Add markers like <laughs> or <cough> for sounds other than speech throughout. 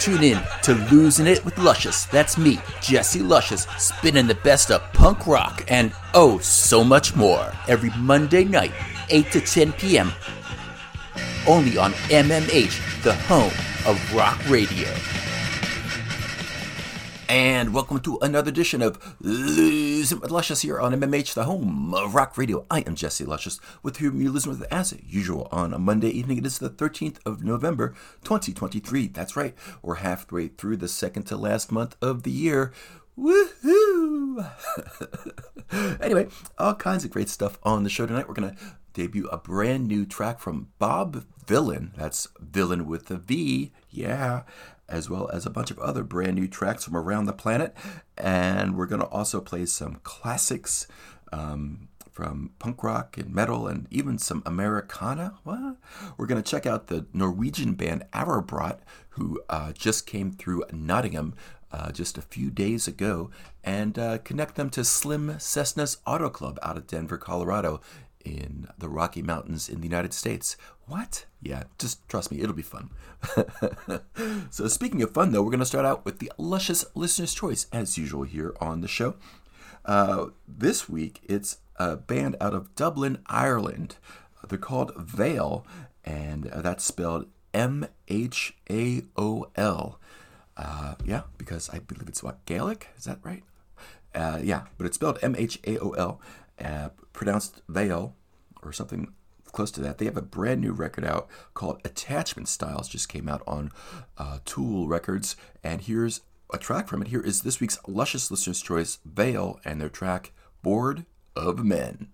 Tune in to Losing It with Luscious. That's me, Jesse Luscious, spinning the best of punk rock and oh, so much more every Monday night, 8 to 10 p.m. Only on MMH, the home of rock radio. And welcome to another edition of Losing with Luscious here on MMH, the home of rock radio. I am Jesse Luscious, with whom you listen with as usual on a Monday evening. It is the 13th of November, 2023. That's right, we're halfway through the second to last month of the year. Woohoo! <laughs> anyway, all kinds of great stuff on the show tonight. We're going to debut a brand new track from Bob Vylan. That's Villain with a V. Yeah as well as a bunch of other brand new tracks from around the planet. And we're going to also play some classics um, from punk rock and metal and even some Americana. What? We're going to check out the Norwegian band Årabrot, who uh, just came through Nottingham. Uh, just a few days ago, and uh, connect them to Slim Cessna's Auto Club out of Denver, Colorado, in the Rocky Mountains in the United States. What? Yeah, just trust me, it'll be fun. <laughs> so, speaking of fun, though, we're going to start out with the luscious listener's choice, as usual, here on the show. Uh, this week, it's a band out of Dublin, Ireland. They're called M(h)aol, and that's spelled M H A O L. Uh, yeah, because I believe it's what Gaelic. Is that right? Uh, yeah, but it's spelled M H A O L uh, pronounced Vale or something close to that. They have a brand new record out called Attachment Styles, just came out on uh, Tool Records. And here's a track from it. Here is this week's Luscious Listener's Choice, M(h)aol, and their track, Bored of Men.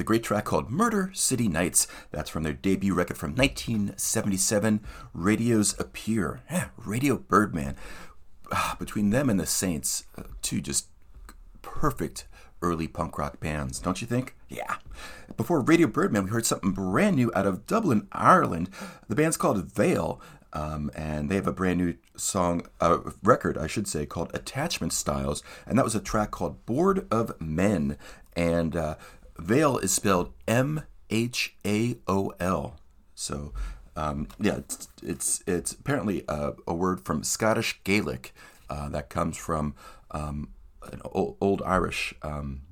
With a great track called Murder City Nights. That's from their debut record from 1977, Radios Appear. Yeah, Radio Birdman. Ah, between them and the Saints, uh, two just perfect early punk rock bands, don't you think? Yeah. Before Radio Birdman, we heard something brand new out of Dublin, Ireland. The band's called M(h)aol, um, and they have a brand new song, uh, record, I should say, called Attachment Styles, and that was a track called Bored of Men. And uh, M(h)aol is spelled M H A O L. So, um, yeah, it's, it's, it's apparently a, a, word from Scottish Gaelic uh, that comes from um, old, old, Irish, um,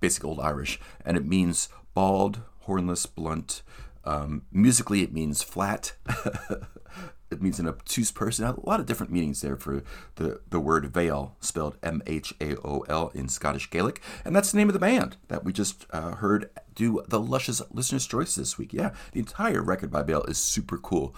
basic Old Irish, and it means bald, hornless, blunt, um, musically, it means flat. <laughs> it means an obtuse person. A lot of different meanings there for the, the word veil, spelled M H A O L in Scottish Gaelic. And that's the name of the band that we just uh, heard do the Luscious Listener's Choice this week. Yeah, the entire record by M(h)aol is super cool.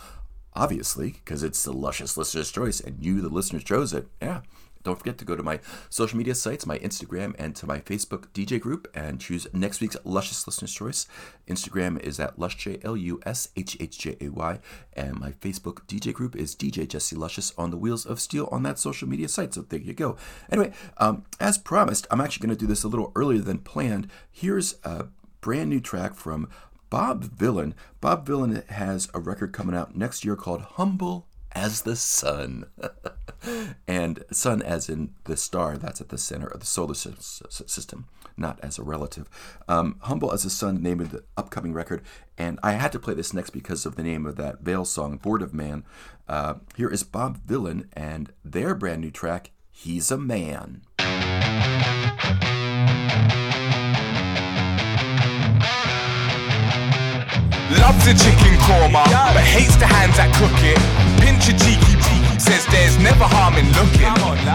Obviously, because it's the Luscious Listener's Choice and you, the listener, chose it. Yeah. Don't forget to go to my social media sites, my Instagram, and to my Facebook DJ group and choose next week's Luscious Listener's Choice. Instagram is at LushJ, L U S H H J A Y, and my Facebook DJ group is DJ Jesse Luscious on the Wheels of Steel on that social media site. So there you go. Anyway, um, as promised, I'm actually going to do this a little earlier than planned. Here's a brand new track from Bob Vylan. Bob Vylan has a record coming out next year called Humble as the Sun. <laughs> and sun as in the star that's at the center of the solar system, not as a relative. Um, Humble as a Sun, name of the upcoming record, and I had to play this next because of the name of that M(h)aol song, Bored of Man. Uh, here is Bob Vylan and their brand new track, He's a Man. Loves a chicken korma, but hates the hands that cook it. Pinch a cheeky cheeky, says there's never harm in looking.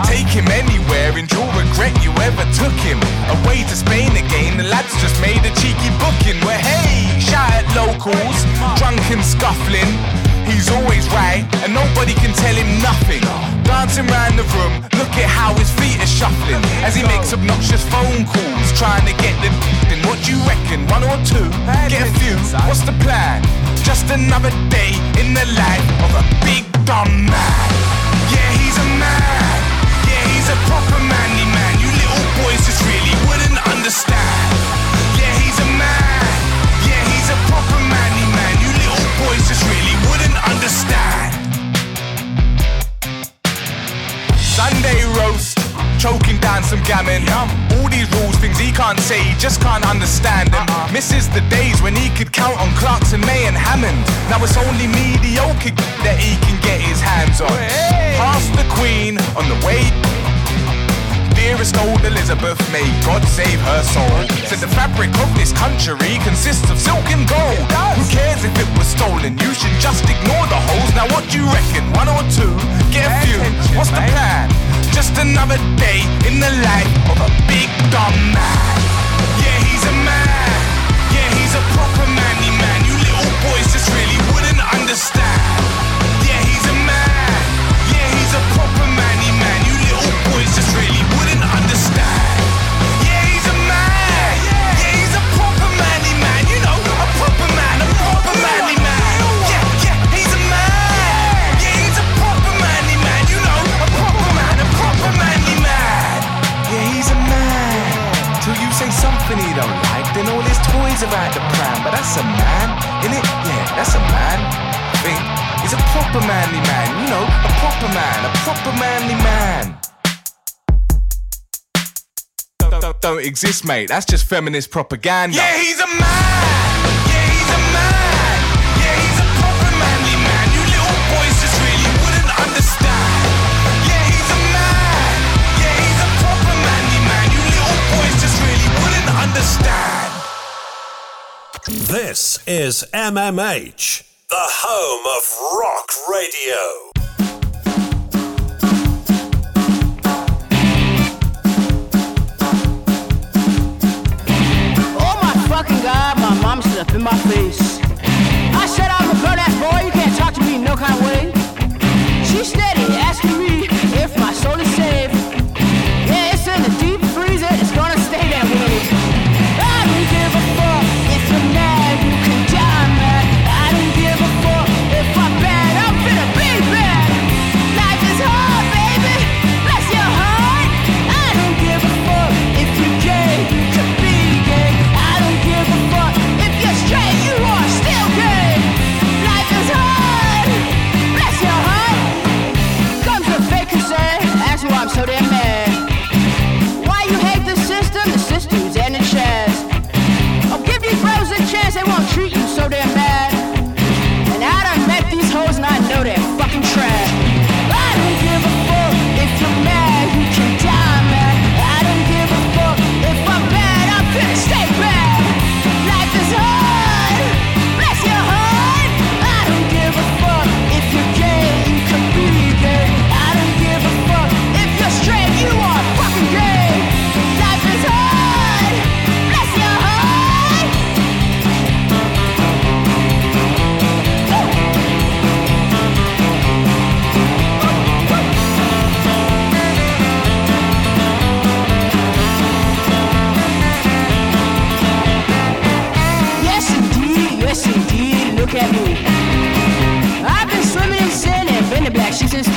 Take him anywhere and you'll regret you ever took him. Away to Spain again, the lads just made a cheeky booking. Where hey, shout at locals, drunk and scuffling. He's always right, and nobody can tell him nothing. Dancing round the room, look at how his feet are shuffling as he makes obnoxious phone calls, trying to get the. Then what you reckon? One or two? Get a few. What's the plan? Just another day in the life of a big dumb man. Yeah, he's a man. Yeah, he's a proper manly man. You little boys just really wouldn't understand. Yeah, he's a man. Yeah, he's a proper manly man. You little boys just really understand. Sunday roast, choking down some gammon. All these rules, things he can't say, he just can't understand them. Uh-uh. Misses the days when he could count on Clarkson, May, and Hammond. Now it's only mediocre that he can get his hands on. Past the Queen on the way dearest old Elizabeth, may God save her soul. Said the fabric of this country consists of silk and gold. Who cares if it was stolen? You should just ignore the holes. Now what do you reckon? One or two? Get a few. What's the plan? Just another day in the life of a big dumb man. Yeah, he's a man. Yeah, he's a proper manly man. You little boys just really wouldn't understand. Don't like, then all his toys are out the pram. But that's a man, innit? Yeah, that's a man. Think he's a proper manly man. You know, a proper man, a proper manly man. Don't, don't, don't exist, mate. That's just feminist propaganda. Yeah, he's a man. This is MMH, the home of rock radio. Oh my fucking god, my mom up in my face. I said I'm a bird ass boy, you can't talk to me no kind of way. She steady asking me if my soul is safe. I've been swimming in sand and been to black sheets and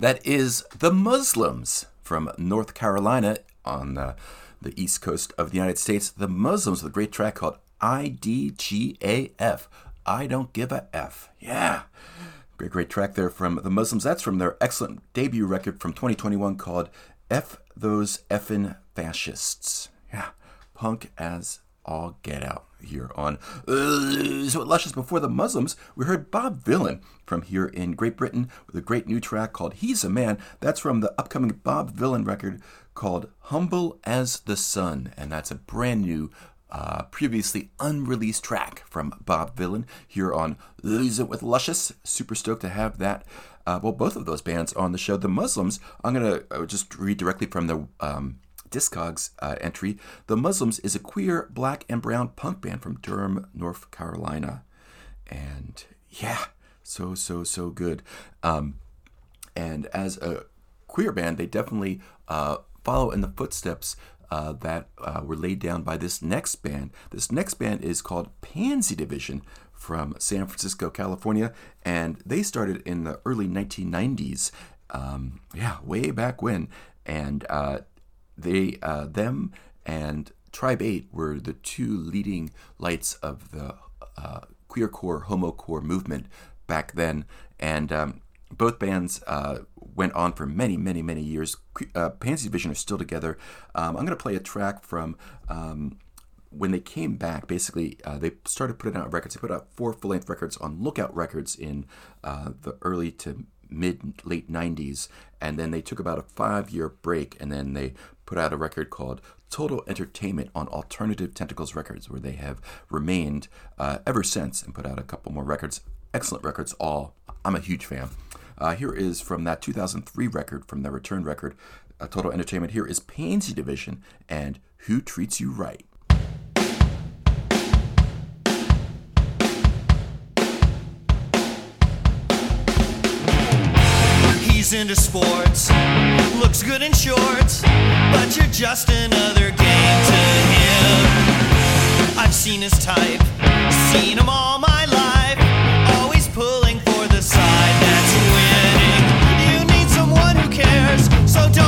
That is The Muslims from North Carolina on the, the east coast of the United States. The Muslims with a great track called IDGAF. I Don't Give a F. Yeah. Great, great track there from The Muslims. That's from their excellent debut record from 2021 called F Those Effin' Fascists. Yeah. Punk as all get out here on uh, so luscious before the muslims we heard bob Vylan from here in great britain with a great new track called he's a man. That's from the upcoming bob Vylan record called humble as the sun and that's a brand new uh, previously unreleased track from bob Vylan here on lose it with luscious. Super stoked to have that. Uh, well both of those bands on the show the muslims. I'm going to uh, just read directly from the um, Discogs uh, entry, The Muslims is a queer black and brown punk band from Durham, North Carolina. And yeah, so, so, so good. Um, and as a queer band, they definitely uh, follow in the footsteps uh, that uh, were laid down by this next band. This next band is called Pansy Division from San Francisco, California, and they started in the early 1990s. Um, yeah, way back when. And uh, they, uh, them, and Tribe Eight were the two leading lights of the uh, queercore, homocore movement back then, and um, both bands uh, went on for many, many, many years. Uh, Pansy Division are still together. Um, I'm going to play a track from. Um, when they came back, basically, uh, they started putting out records. They put out four full length records on Lookout Records in uh, the early to mid late 90s and then they took about a five year break and then they put out a record called Total Entertainment on Alternative Tentacles Records, where they have remained uh, ever since and put out a couple more records. Excellent records, all. I'm a huge fan. Uh, here is from that 2003 record, from their return record, uh, Total Entertainment. Here is Pansy Division and Who Treats You Right. Into sports, looks good in shorts, but you're just another game to him. I've seen his type, seen him all my life, always pulling for the side that's winning. You need someone who cares, so don't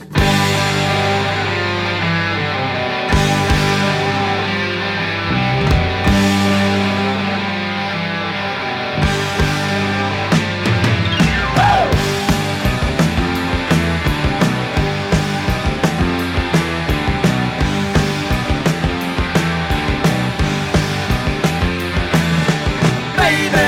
baby.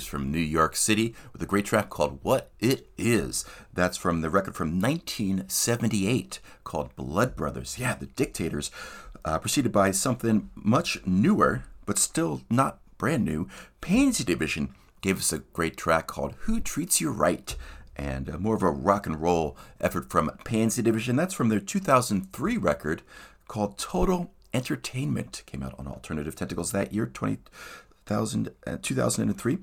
From New York City with a great track called What It Is. That's from the record from 1978 called Blood Brothers. Yeah, The Dictators, uh, preceded by something much newer, but still not brand new. Pansy Division gave us a great track called Who Treats You Right and uh, more of a rock and roll effort from Pansy Division. That's from their 2003 record called Total Entertainment. Came out on Alternative Tentacles that year, 20, 2003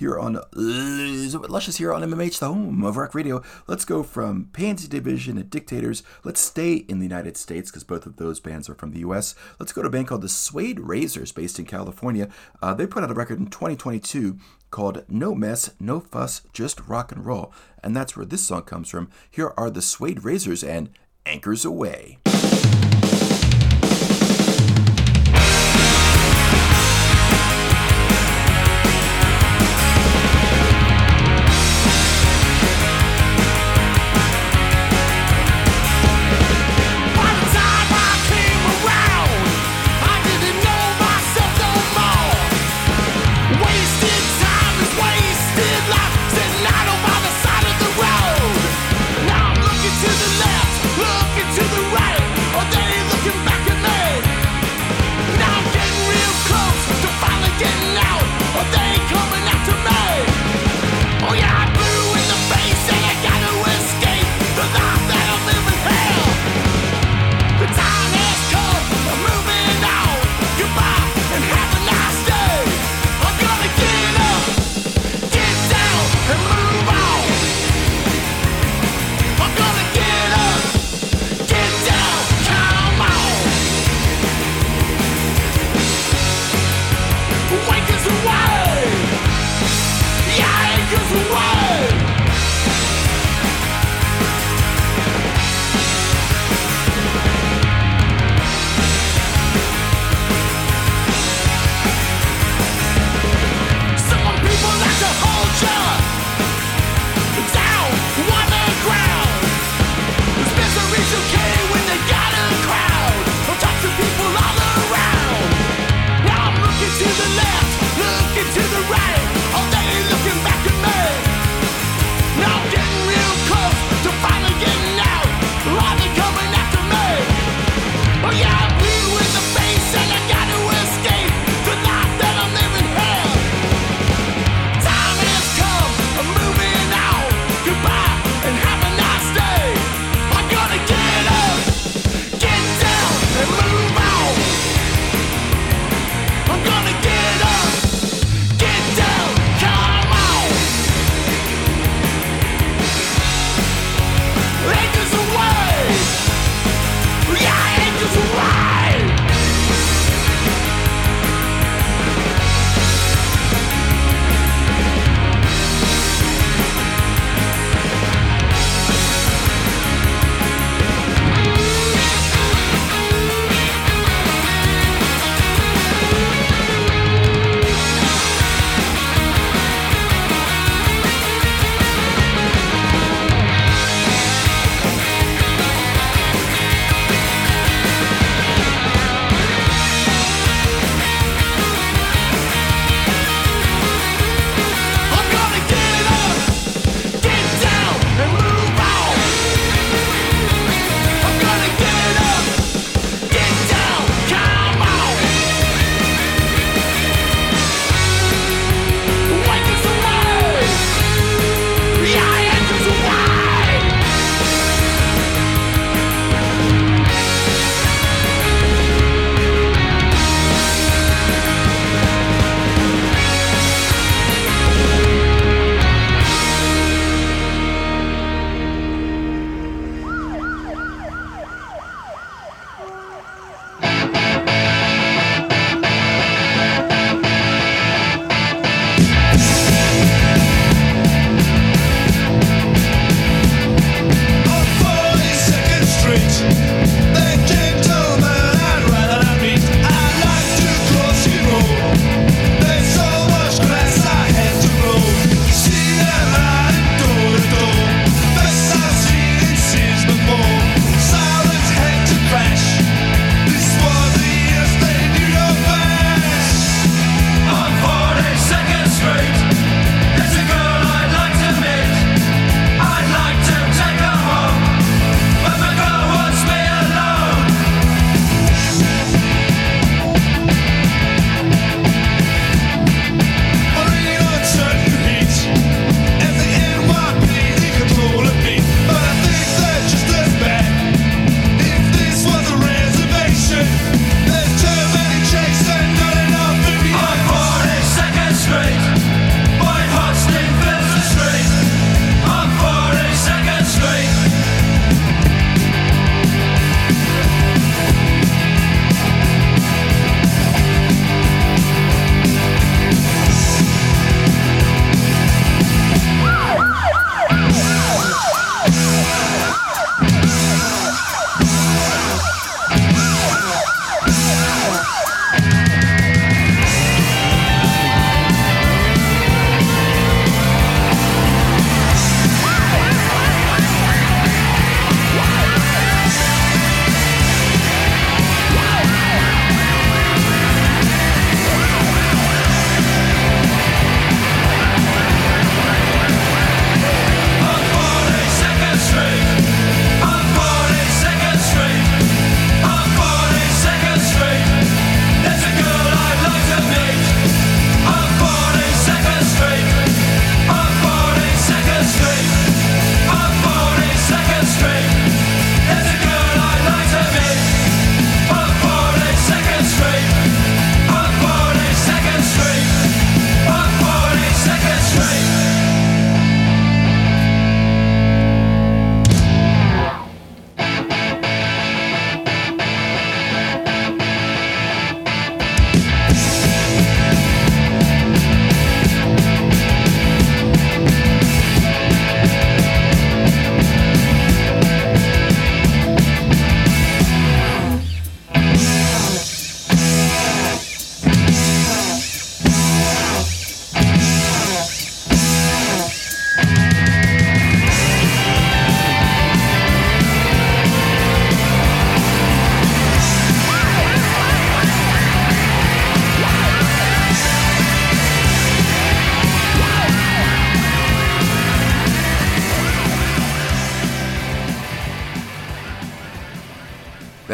here on uh, Luscious here on MMH, the home of rock radio. Let's go from Pansy Division and Dictators. Let's stay in the United States because both of those bands are from the U.S. Let's go to a band called the Suede Razors, based in California. Uh, they put out a record in 2022 called No Mess, No Fuss, Just Rock and Roll, and that's where this song comes from. Here are the Suede Razors and Anchors Aweigh.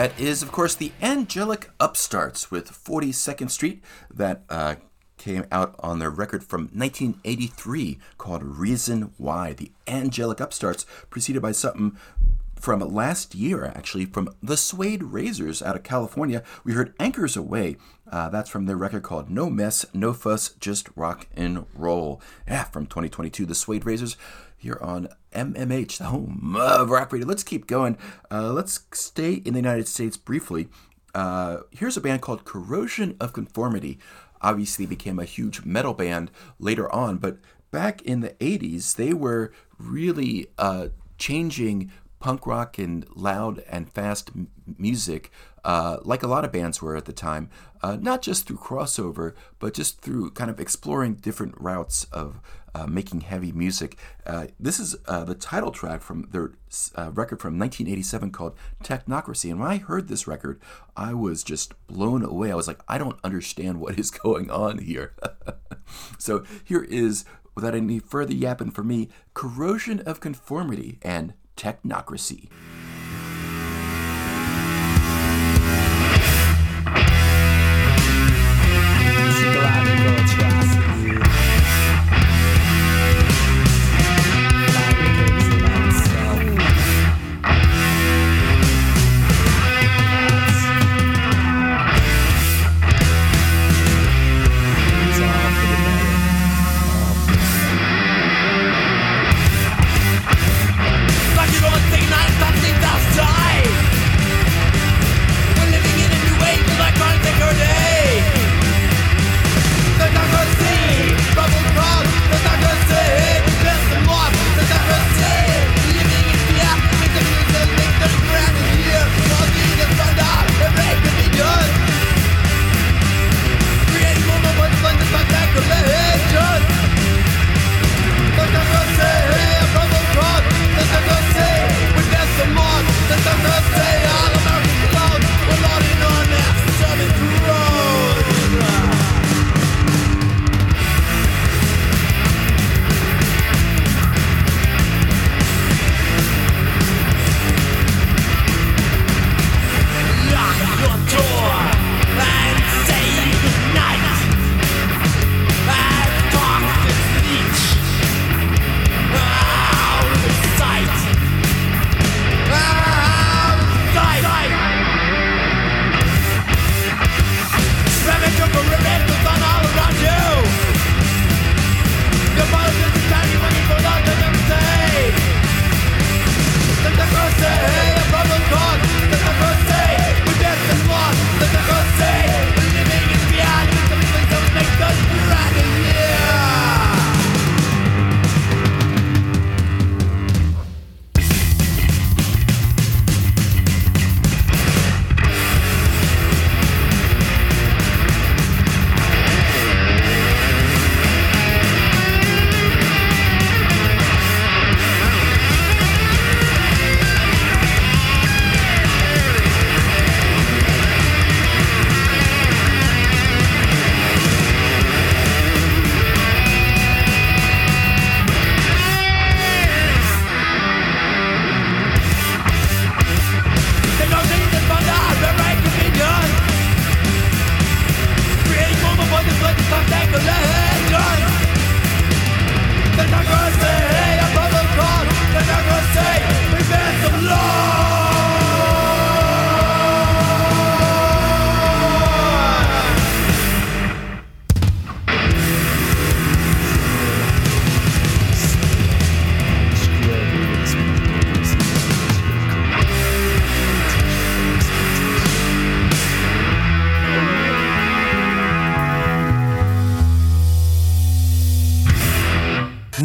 That is, of course, the Angelic Upstarts with 42nd Street that uh, came out on their record from 1983 called Reason Why. The Angelic Upstarts, preceded by something from last year, actually, from the Suede Razors out of California. We heard Anchors Aweigh. Uh, that's from their record called No Mess, No Fuss, Just Rock and Roll. Yeah, from 2022, the Suede Razors here on MMH, the home of rock radio. Let's keep going. Uh, let's stay in the United States briefly. Uh, here's a band called Corrosion of Conformity. Obviously, became a huge metal band later on, but back in the 80s, they were really uh, changing punk rock and loud and fast music, uh, like a lot of bands were at the time, uh, not just through crossover, but just through kind of exploring different routes of uh, making heavy music. Uh, this is uh, the title track from their uh, record from 1987 called Technocracy. And when I heard this record, I was just blown away. I was like, I don't understand what is <laughs> going on here. <laughs> so here is, without any further yapping for me, Corrosion of Conformity and Technocracy.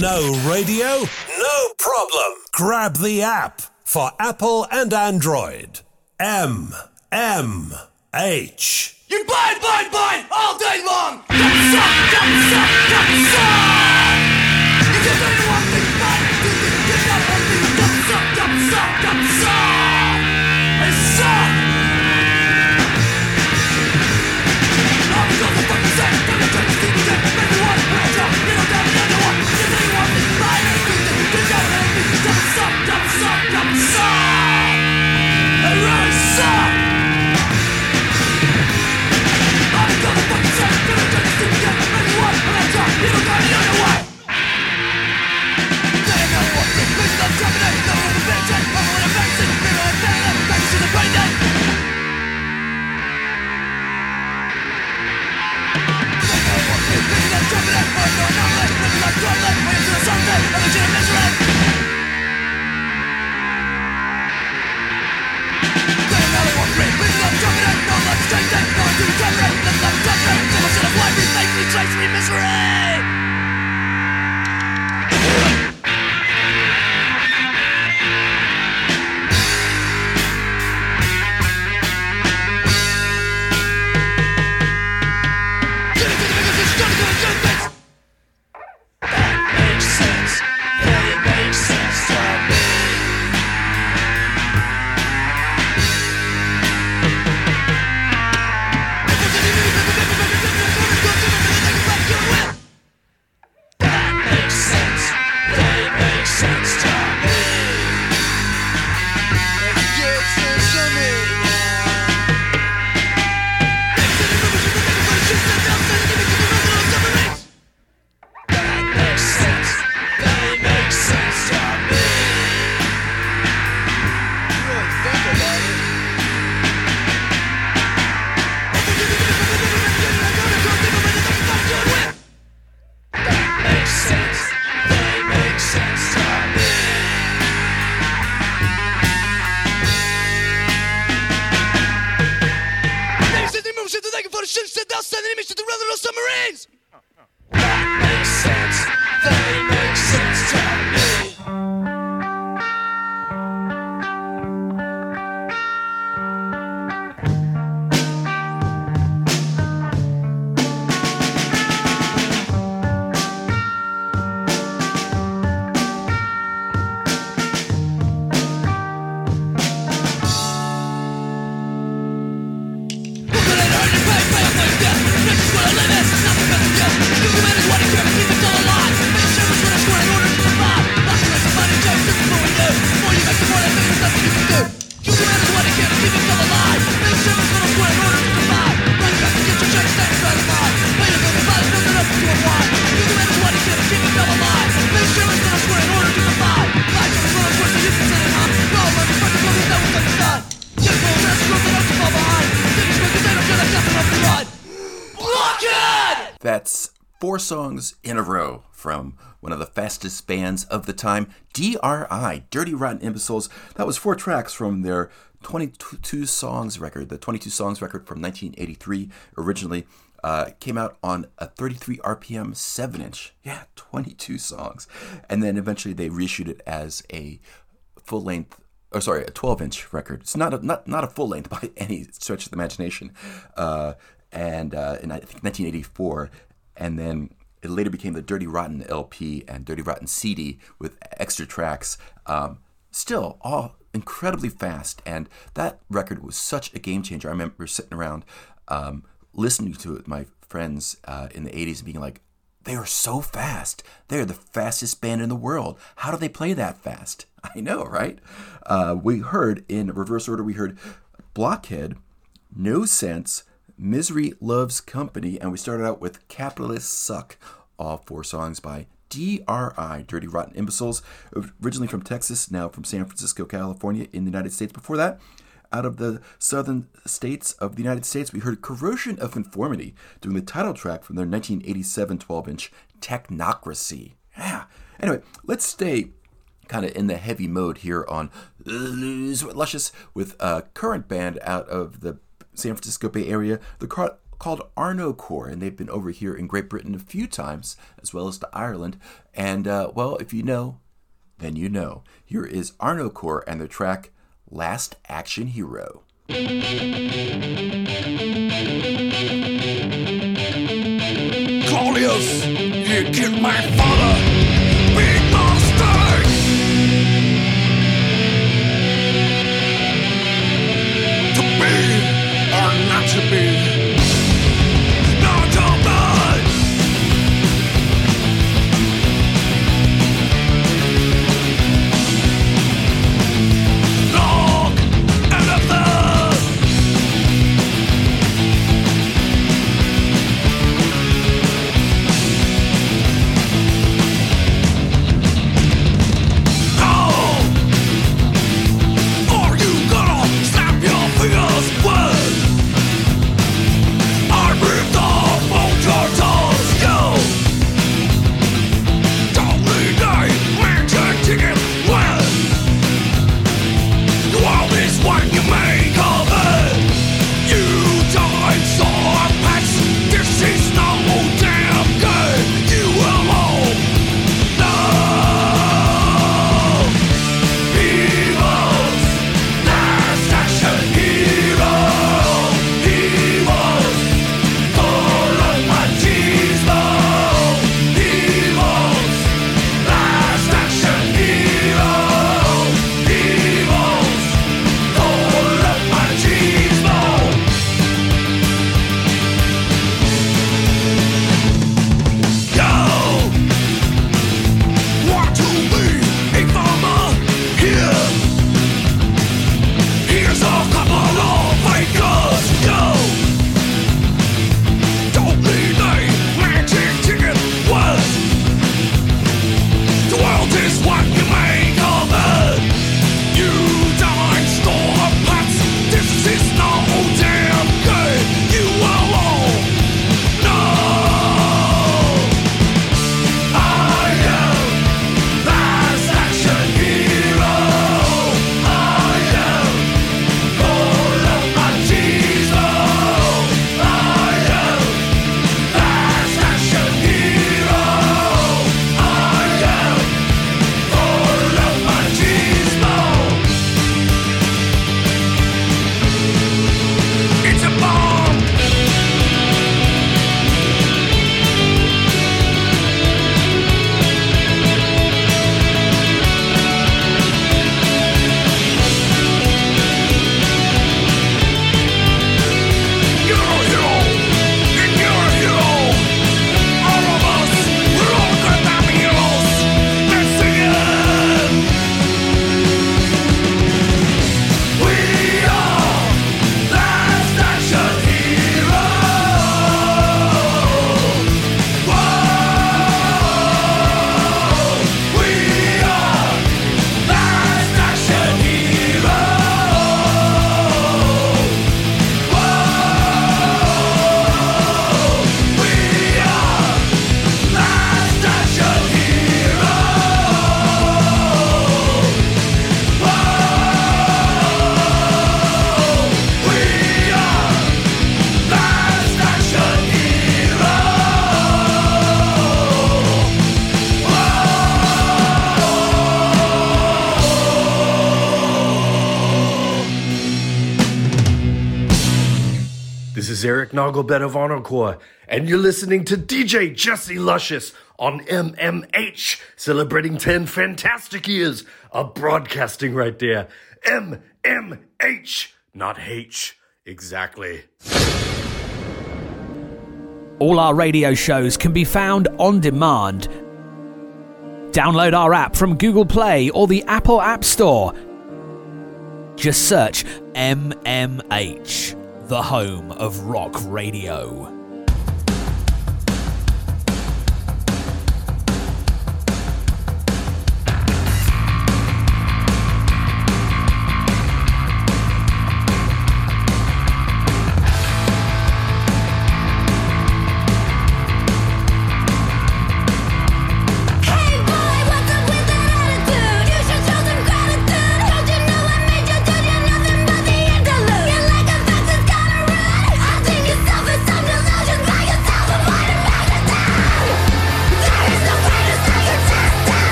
No radio? No problem. Grab the app for Apple and Android. M M H. You blind, blind, blind all day long. Don't suck, don't suck, don't suck. You just don't Take that, go to the death, let them death, death, death, death, death, death, death, death, death, death, death, death, death, death, death, death, songs in a row from one of the fastest bands of the time, DRI, Dirty Rotten Imbeciles. That was four tracks from their 22 songs record, the 22 songs record from 1983 originally. Uh, came out on a 33 RPM 7 inch. Yeah, 22 songs. And then eventually they reissued it as a full length or sorry, a 12 inch record. It's not a, not not a full length <laughs> by any stretch of the imagination. Uh, and uh, in I think 1984, and then it later became the Dirty Rotten LP and Dirty Rotten CD with extra tracks. Um, still, all incredibly fast, and that record was such a game changer. I remember sitting around um, listening to it with my friends uh, in the 80s and being like, they are so fast. They're the fastest band in the world. How do they play that fast? <laughs> I know, right? Uh, we heard in reverse order, we heard Blockhead, No Sense, Misery Loves Company, and we started out with Capitalists Suck, all four songs by DRI, Dirty Rotten Imbeciles, originally from Texas, now from San Francisco, California, in the United States. Before that, out of the southern states of the United States, we heard Corrosion of Conformity doing the title track from their 1987 12 inch Technocracy. Yeah. Anyway, let's stay kind of in the heavy mode here on Luscious with a current band out of the San Francisco Bay Area. They're called, Arnocorps, and they've been over here in Great Britain a few times, as well as to Ireland. And, uh, well, if you know, then you know. Here is Arnocorps and their track Last Action Hero. Claudius, you killed my father. Big. To be Eric Nagelbett of Arnocorps, and you're listening to DJ Jesse Luscious on MMH, celebrating 10 fantastic years of broadcasting right there. MMH, not H. Exactly. All our radio shows can be found on demand. Download our app from Google Play or the Apple App Store. Just search MMH, the home of rock radio.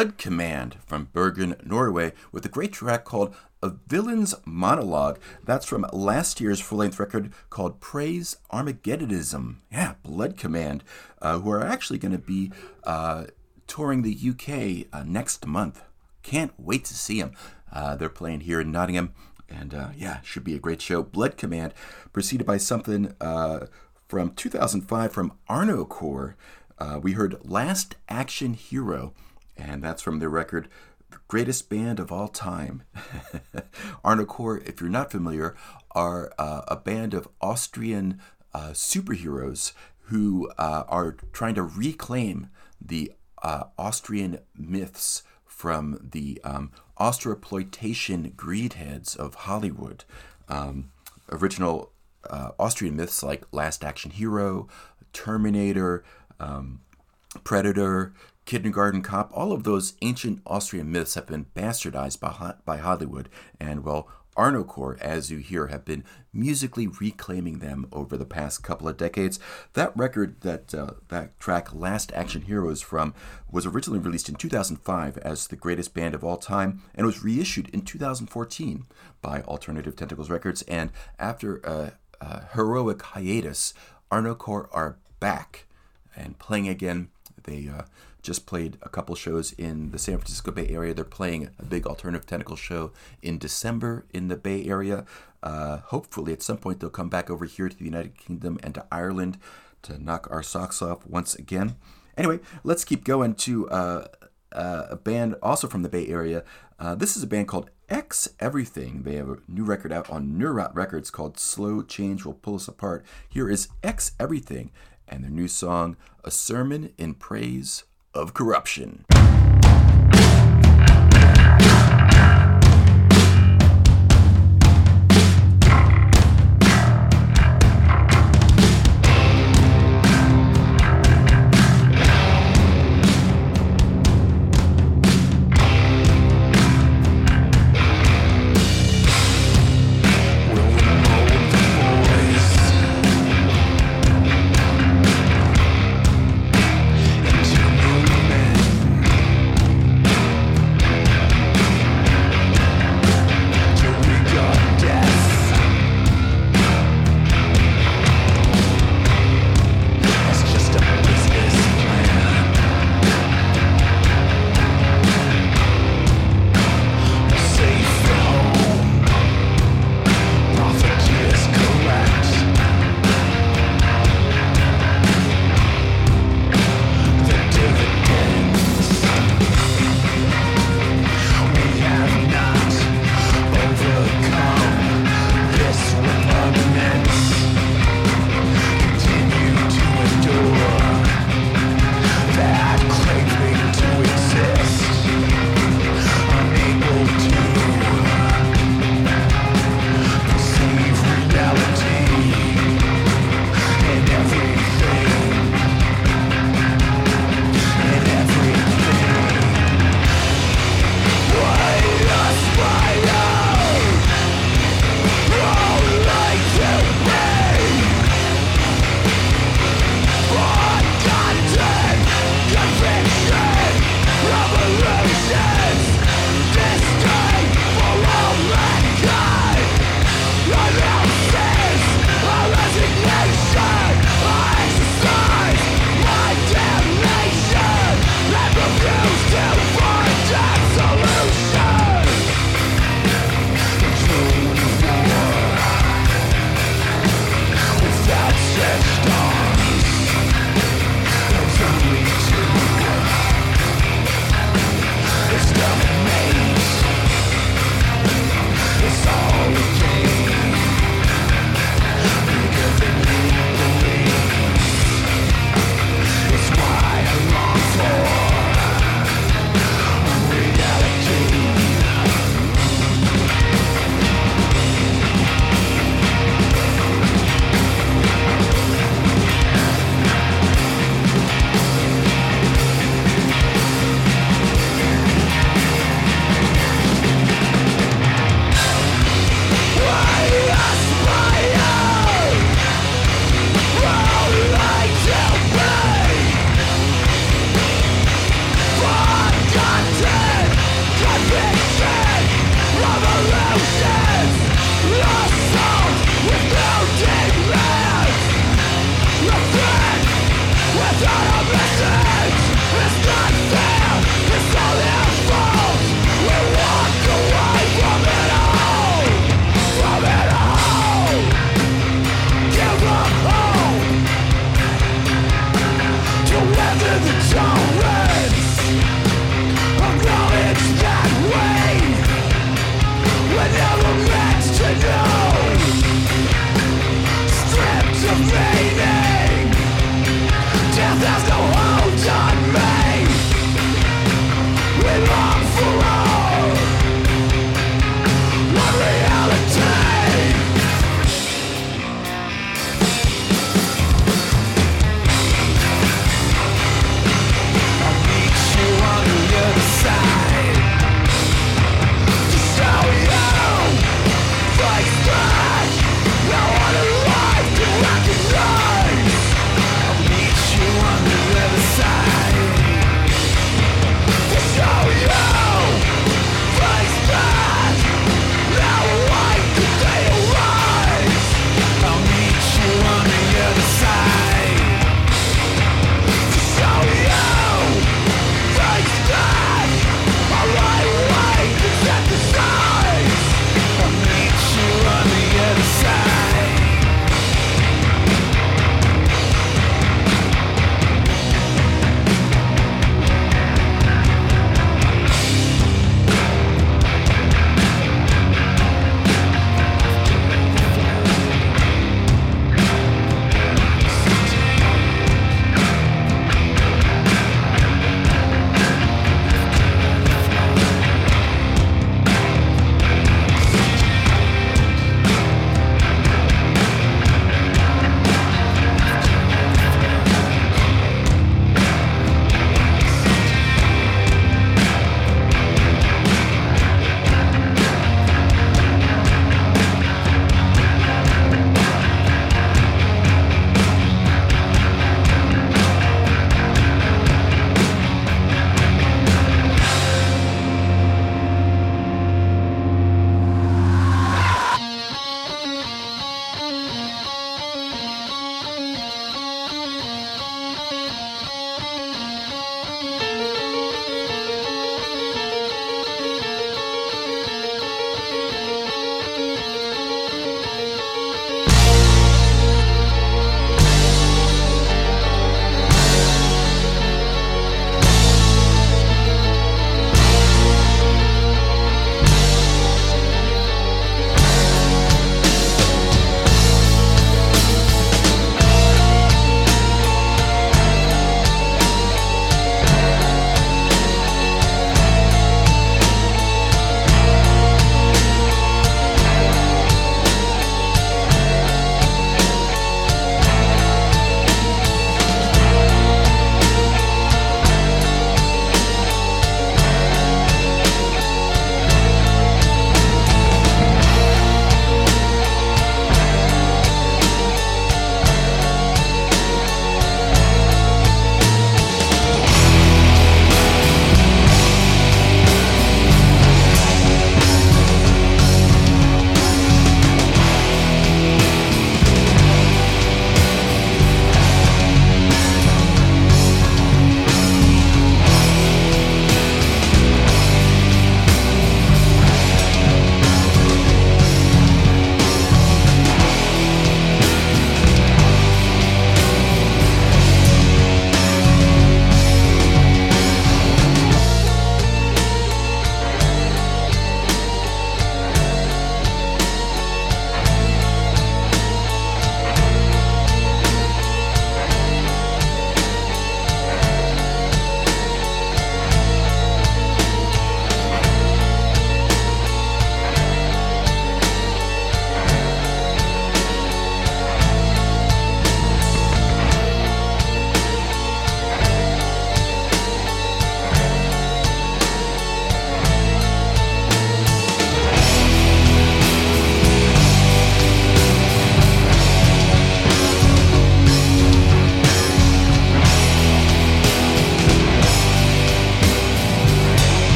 Blood Command from Bergen, Norway, with a great track called A Villain's Monologue. That's from last year's full length record called Praise Armageddonism. Yeah, Blood Command, uh, who are actually going to be uh, touring the UK uh, next month. Can't wait to see them. Uh, they're playing here in Nottingham, and uh, yeah, should be a great show. Blood Command, preceded by something uh, from 2005 from Arnocorps. Uh, we heard Last Action Hero, and that's from their record The Greatest Band of All Time. <laughs> Arnocorps, if you're not familiar, are uh, a band of Austrian uh, superheroes who uh, are trying to reclaim the uh, Austrian myths from the um, Austroploitation greedheads of Hollywood. Um, original uh, Austrian myths like Last Action Hero, Terminator, um, Predator, Kindergarten Cop, all of those ancient Austrian myths have been bastardized by, by Hollywood, and well, Arnocorps, as you hear, have been musically reclaiming them over the past couple of decades. That record, that uh, that track, "Last Action Heroes" from, was originally released in 2005 as the greatest band of all time, and was reissued in 2014 by Alternative Tentacles Records. And after a, a heroic hiatus, Arnocorps are back and playing again. They uh, just played a couple shows in the San Francisco Bay Area. They're playing a big alternative tentacle show in December in the Bay Area. Uh, hopefully, at some point, they'll come back over here to the United Kingdom and to Ireland to knock our socks off once again. Anyway, let's keep going to uh, uh, a band also from the Bay Area. Uh, this is a band called Ex Everything. They have a new record out on Neurot Records called Slow Change Will Pull Us Apart. Here is Ex Everything and their new song, A Sermon in Praise of Corruption.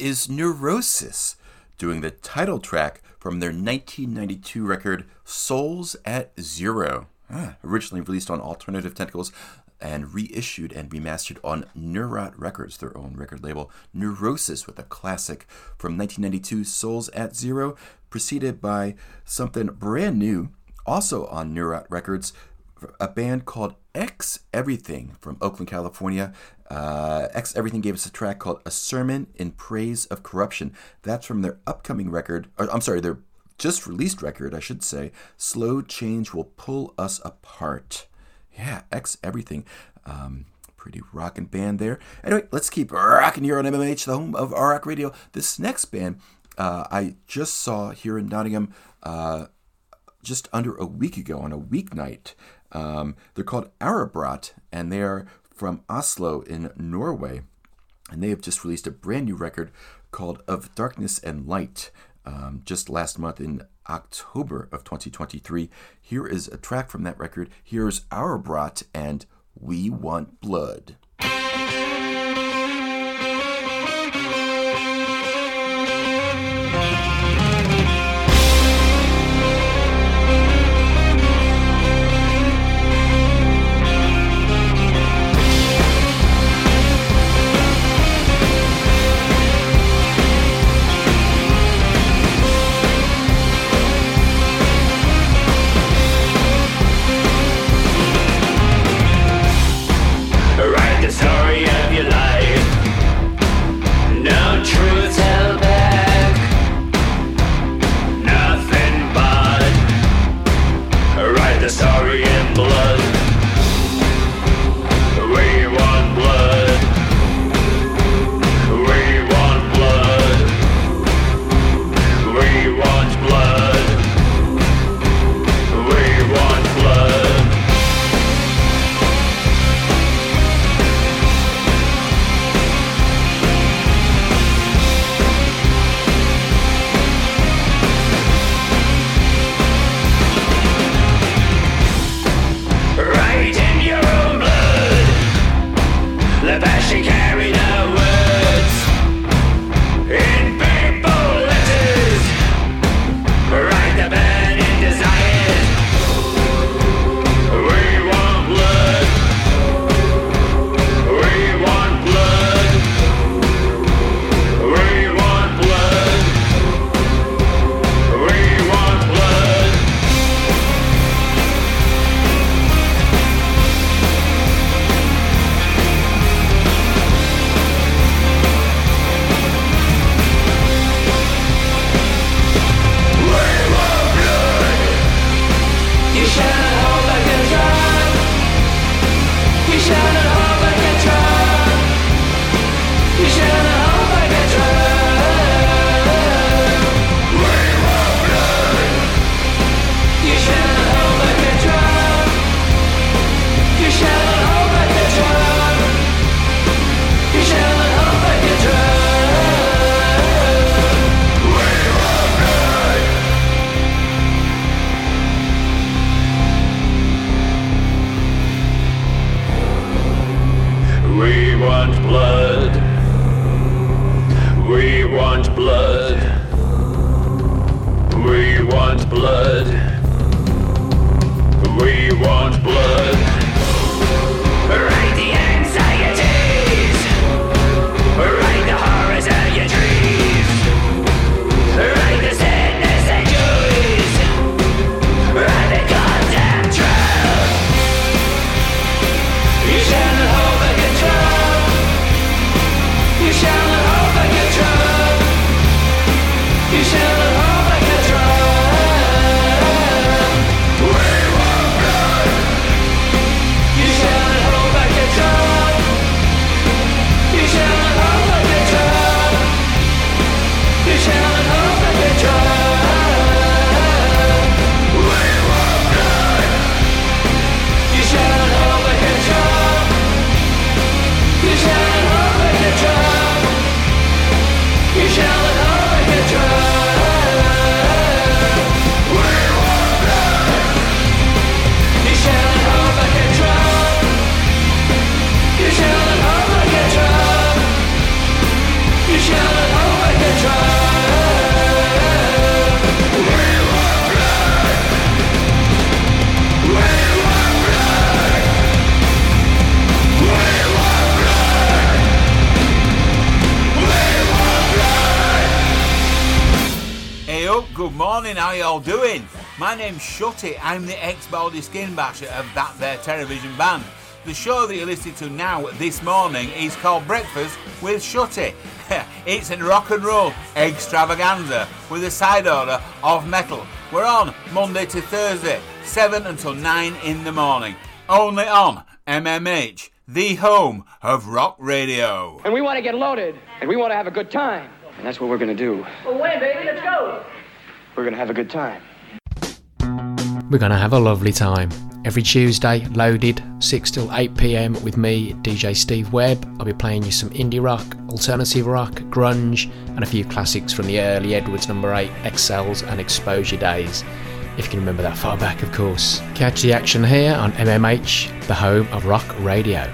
Is Neurosis doing the title track from their 1992 record Souls at Zero. Ah, originally released on Alternative Tentacles and reissued and remastered on Neurot Records, their own record label. Neurosis with a classic from 1992 Souls at Zero, preceded by something brand new, also on Neurot Records, a band called Ex Everything from Oakland, California. Uh, Ex Everything gave us a track called A Sermon in Praise of Corruption. That's from their upcoming record, or, I'm sorry, their just released record, I should say. Slow Change Will Pull Us Apart. Yeah, Ex Everything. Um, pretty rocking band there. Anyway, let's keep rocking here on MMH, the home of ROC Radio. This next band uh, I just saw here in Nottingham uh, just under a week ago on a weeknight. Um, they're called Årabrot, and they are from Oslo in Norway. And they have just released a brand new record called Of Darkness and Light um, just last month in October of 2023. Here is a track from that record. Here's Årabrot and We Want Blood. My name's Shutty. I'm the ex-Baldy Skin Basher of that there television band. The show that you're listening to now this morning is called Breakfast with Shutty. <laughs> it's a rock and roll extravaganza with a side order of metal. We're on Monday to Thursday, 7 until 9 in the morning. Only on MMH, the home of rock radio. And we want to get loaded, and we want to have a good time. And that's what we're going to do. Well, when, baby? Let's go. We're going to have a good time. We're going to have a lovely time. Every Tuesday, loaded, 6 till 8 pm with me, DJ Steve Webb. I'll be playing you some indie rock, alternative rock, grunge, and a few classics from the early Edwards number 8, Excels, and Exposure days. If you can remember that far back, of course. Catch the action here on MMH, the home of rock radio.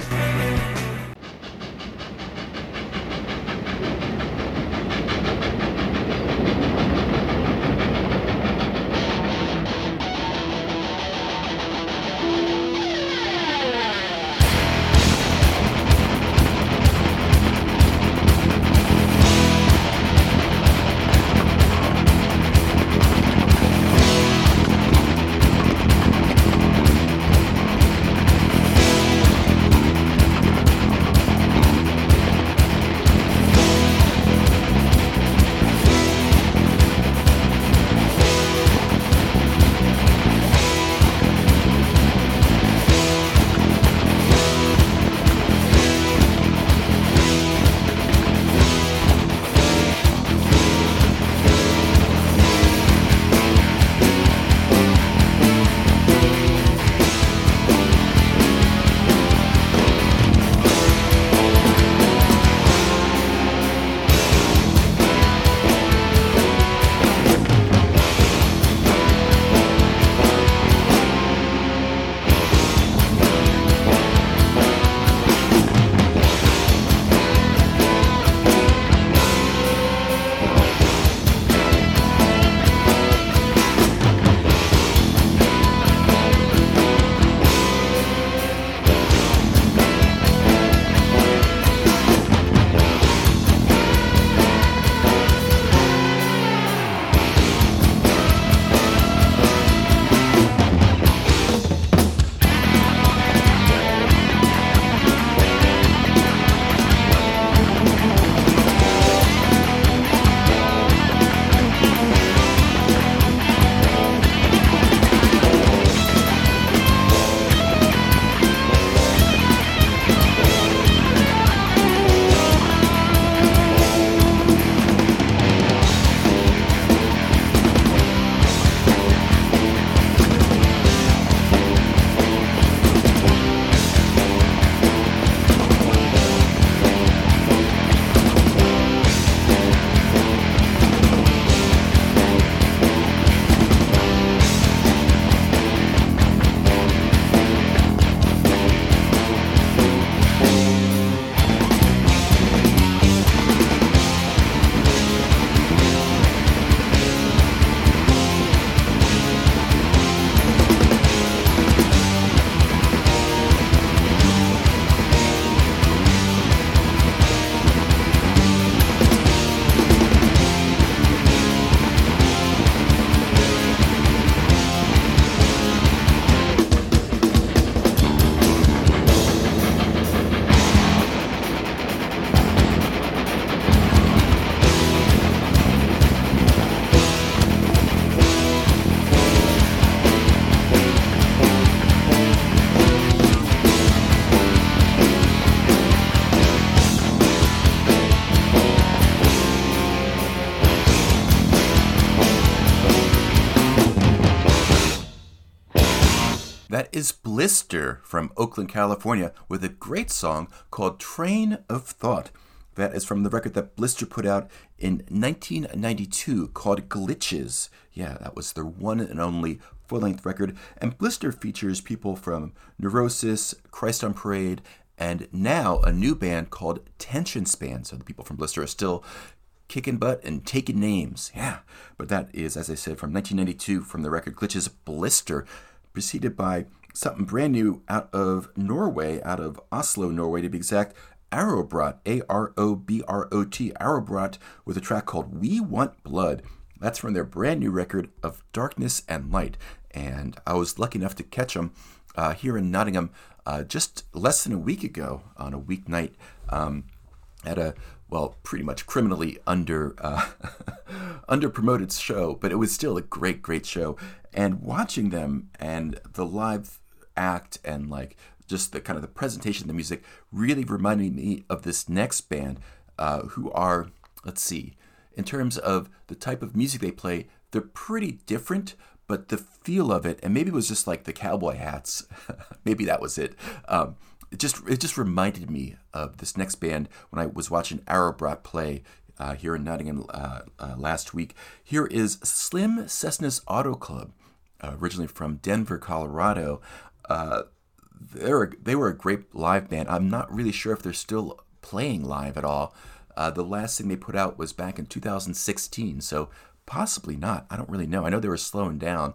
Is Blister from Oakland, California, with a great song called Train of Thought. That is from the record that Blister put out in 1992 called Glitches. Yeah, that was their one and only full length record. And Blister features people from Neurosis, Christ on Parade, and now a new band called Tension Span. So the people from Blister are still kicking butt and taking names. Yeah. But that is, as I said, from 1992 from the record Glitches Blister, preceded by something brand new out of Norway, out of Oslo, Norway to be exact. Årabrot, A R O B R O T, Årabrot, with a track called We Want Blood. That's from their brand new record of Darkness and Light. And I was lucky enough to catch them uh, here in Nottingham uh, just less than a week ago on a weeknight um, at a well, pretty much criminally under uh, <laughs> under promoted show, but it was still a great, great show. And watching them and the live act and like just the kind of the presentation of the music really reminded me of this next band uh, who are let's see in terms of the type of music they play they're pretty different but the feel of it and maybe it was just like the cowboy hats <laughs> maybe that was it um, it just it just reminded me of this next band when I was watching Årabrot play uh, here in Nottingham uh, uh, last week. Here is Slim Cessna's Auto Club, uh, originally from Denver, Colorado. Uh, they're they were a great live band. I'm not really sure if they're still playing live at all. Uh, the last thing they put out was back in 2016, so possibly not. I don't really know. I know they were slowing down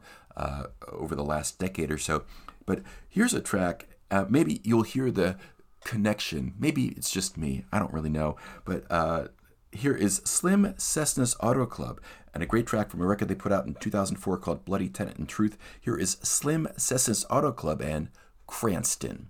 over the last decade or so. But here's a track uh, maybe you'll hear the connection. Maybe it's just me. I don't really know. But uh, here is Slim Cessna's Auto Club and a great track from a record they put out in 2004 called Bloudy Tenent and Truth. Here is Slim Cessna's Auto Club and Cranston.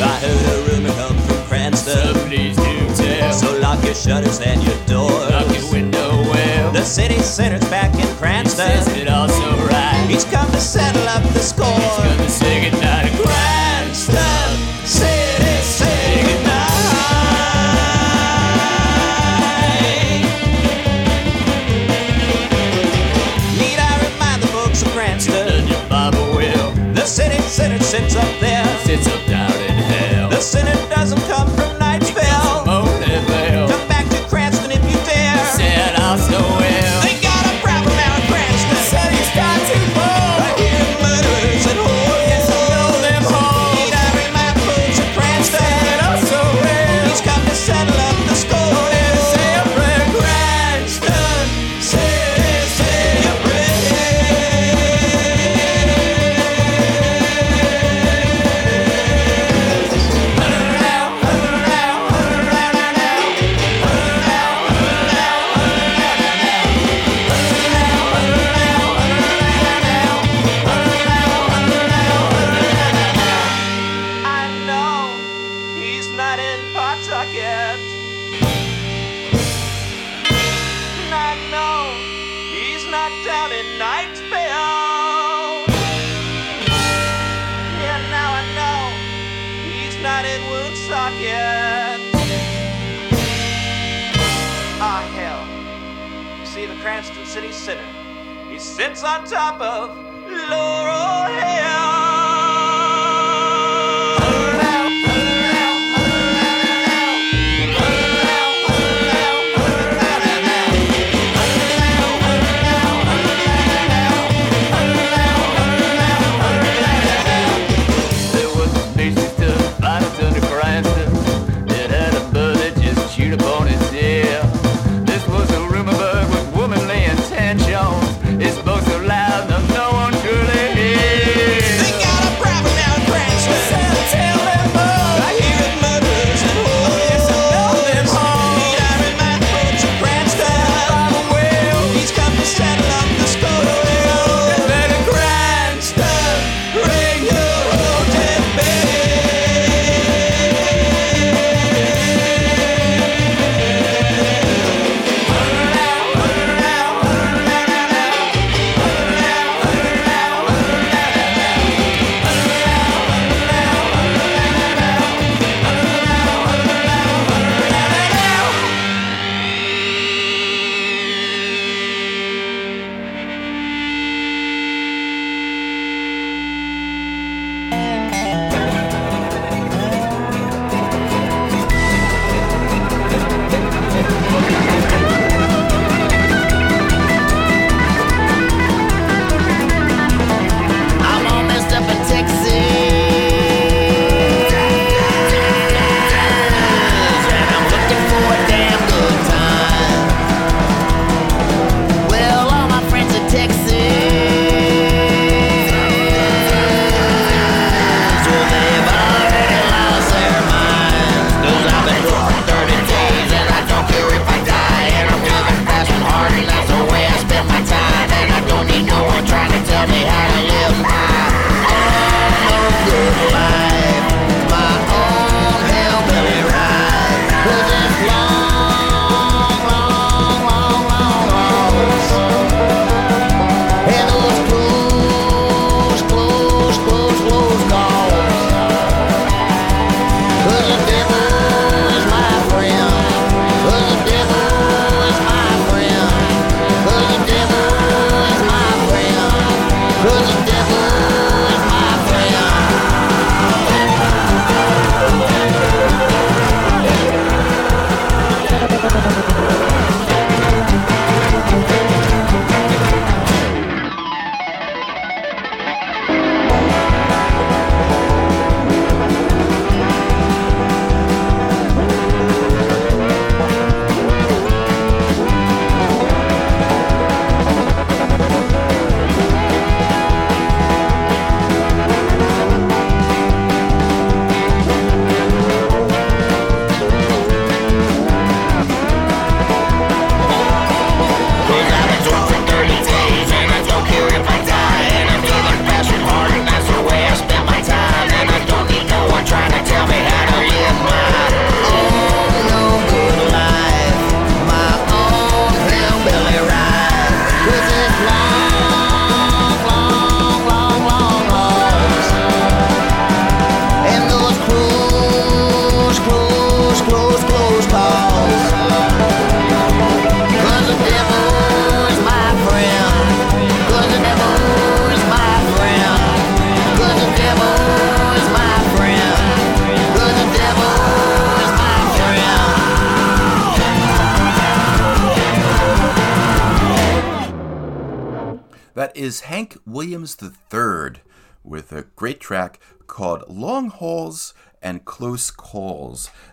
I heard a rumor come from Cranston. So Please do tell. So lock your shutters and your doors. Center the back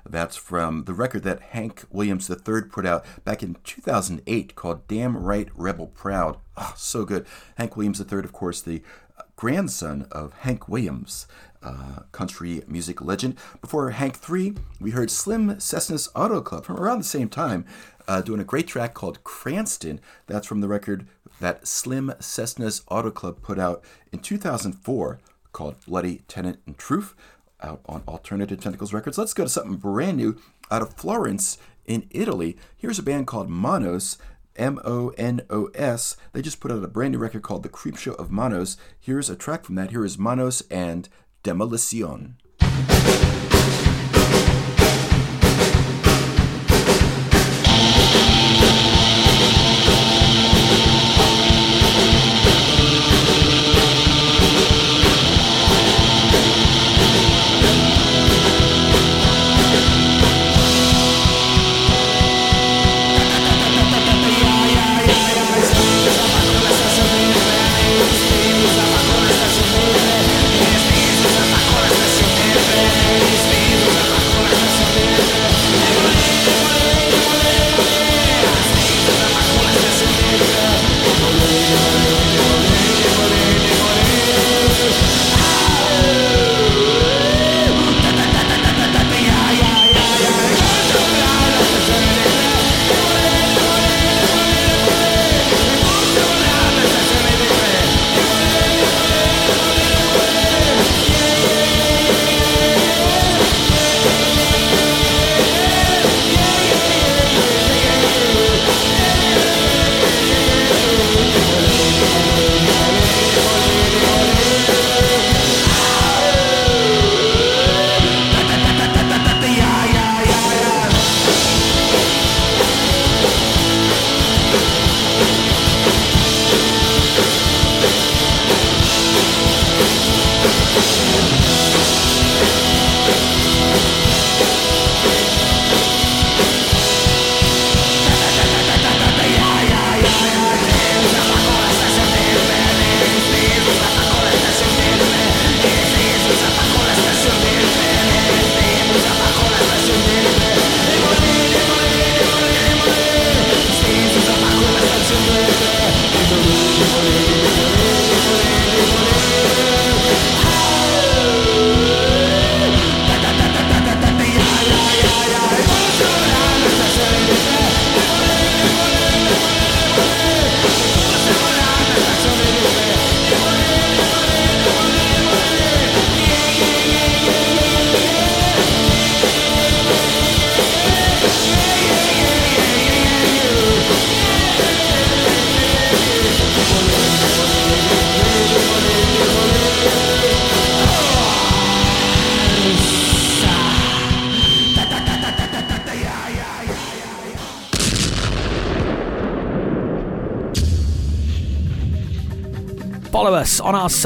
That's from the record that Hank Williams III put out back in 2008 called Damn Right Rebel Proud. Oh, so good. Hank Williams III, of course, the grandson of Hank Williams, uh, country music legend. Before Hank 3, we heard Slim Cessna's Auto Club from around the same time, uh, doing a great track called Cranston. That's from the record that Slim Cessna's Auto Club put out in 2004 called Bloudy Tenent and Truth out on Alternative Tentacles Records. Let's go to something brand new out of Florence in Italy. Here's a band called Monos. M O N O S. They just put out a brand new record called The Creep Show of Monos. Here's a track from that. Here is Monos and Demolition.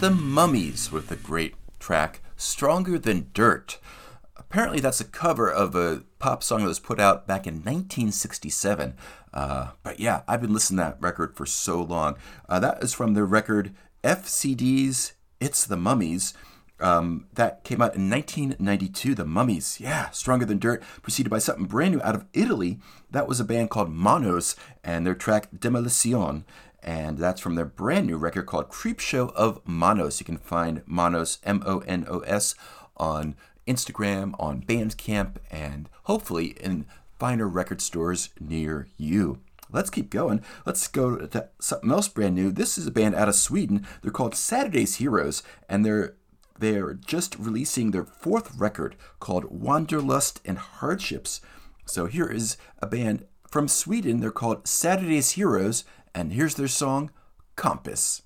The Mummies with the great track Stronger Than Dirt. Apparently, that's a cover of a pop song that was put out back in 1967. Uh, but yeah, I've been listening to that record for so long. Uh, that is from the record FCD's It's the Mummies. Um, that came out in 1992, The Mummies. Yeah, Stronger Than Dirt, preceded by something brand new out of Italy. That was a band called Monos and their track Demolition. And that's from their brand new record called Creepshow of Monos. You can find Monos, M O N O S, on Instagram, on Bandcamp, and hopefully in finer record stores near you. Let's keep going. Let's go to something else brand new. This is a band out of Sweden. They're called Saturday's Heroes, and they're they're just releasing their fourth record called Wanderlust and Hardships. So here is a band from Sweden. They're called Saturday's Heroes, and here's their song, Compass.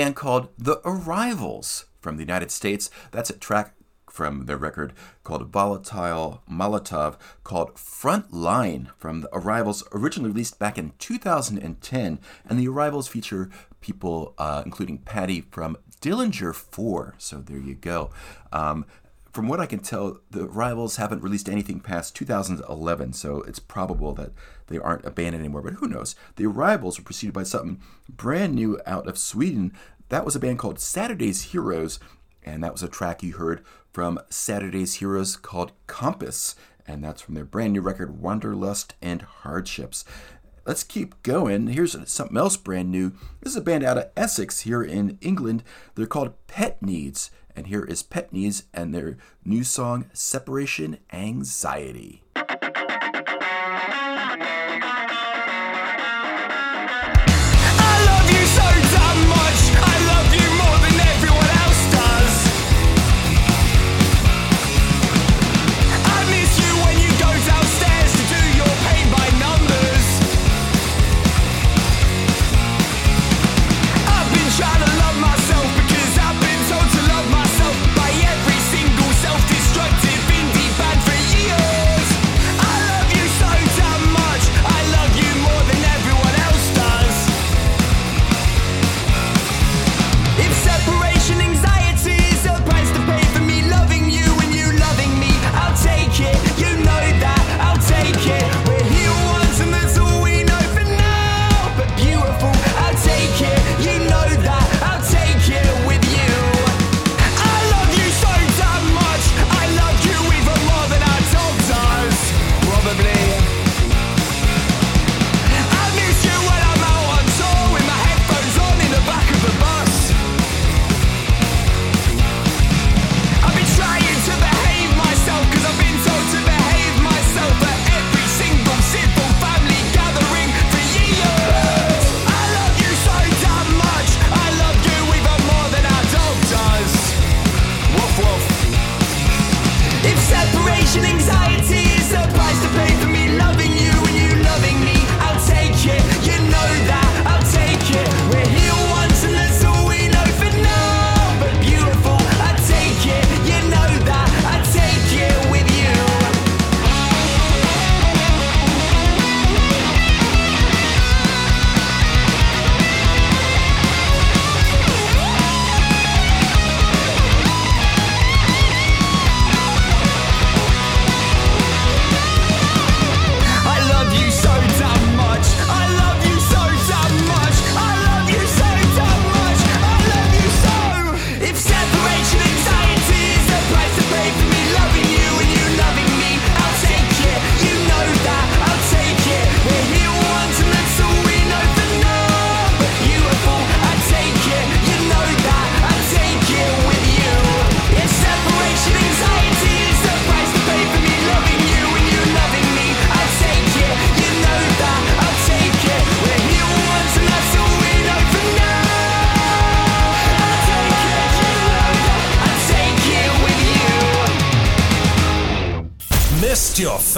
Band called The Arrivals from the United States. That's a track from their record called Volatile Molotov called Front Line from The Arrivals, originally released back in 2010. And The Arrivals feature people uh, including Patty from Dillinger 4. So there you go. Um, from what I can tell, the Rivals haven't released anything past 2011, so it's probable that they aren't a band anymore, but who knows? The Arrivals were preceded by something brand new out of Sweden. That was a band called Saturday's Heroes, and that was a track you heard from Saturday's Heroes called Compass, and that's from their brand new record Wanderlust and Hardships. Let's keep going. Here's something else brand new. This is a band out of Essex here in England. They're called Pet Needs. And here is Pet Needs and their new song, Separation Anxiety.